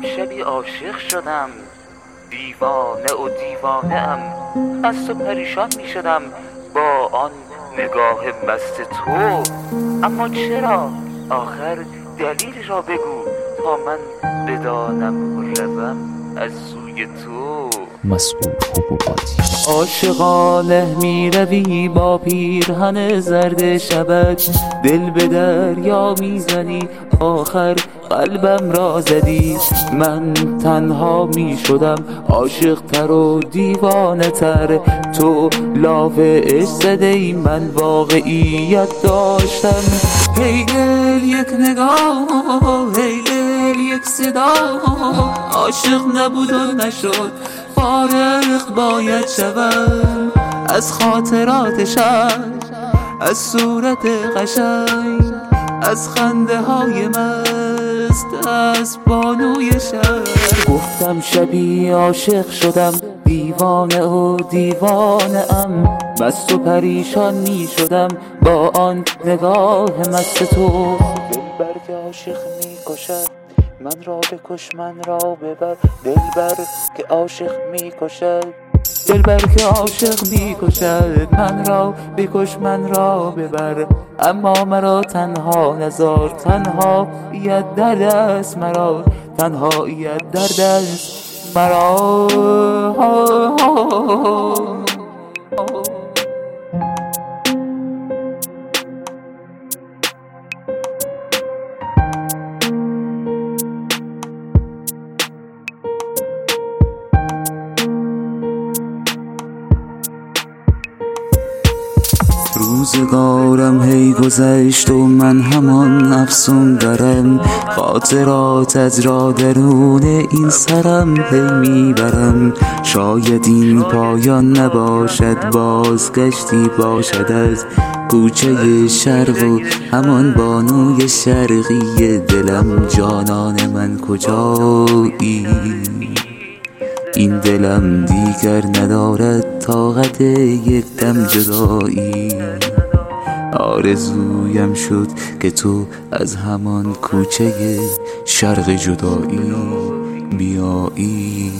گفتم شبی عاشق شدم. دیوانه و دیوانه ام تو پریشان می شدم با آن نگاه مست تو. اما چرا؟ آخر دلیل را بگو تا من بدانم و روم از سوی تو. مسعود حبوباتی عاشقانه می روی با پیرهن زرد شبک. دل به دریا می‌زنی آخر قلبم را زدی. من تنها می شدم عاشق تر و دیوانه تر تو لاف ای من واقعیت داشتم. هی دل یک نگاه هی یک صدا. عاشق نبود و نشد. فارغ باید شوم از خاطراتشم از صورت قشنگ از خنده های مست از بانوی شهر گفتم شبی عاشق شدم. دیوانه و دیوانه ام. مست و پریشان می شدم. با آن نگاه مست تو. دلبر که عاشق می کشد. من را بکش من را ببر. دلبر که عاشق می کشد دلبر که عاشق می کشد من را بکش من را ببر. اما مرا تنها نزار تنها یاد در دست مرا. تنها یاد در دست مرا. روزگارم هی گذشت و من همان افسون دارم. خاطراتت را درون این سرم هی می‌برم. شاید این پایان نباشد بازگشتی باشد از کوچه شرق و همان بانوی شرقی دلم. جانان من کجایی؟ این دلم دیگر ندارد طاقت یک دم جدایی. آرزویم شد که تو از همان کوچه شرق جدایی بیایی.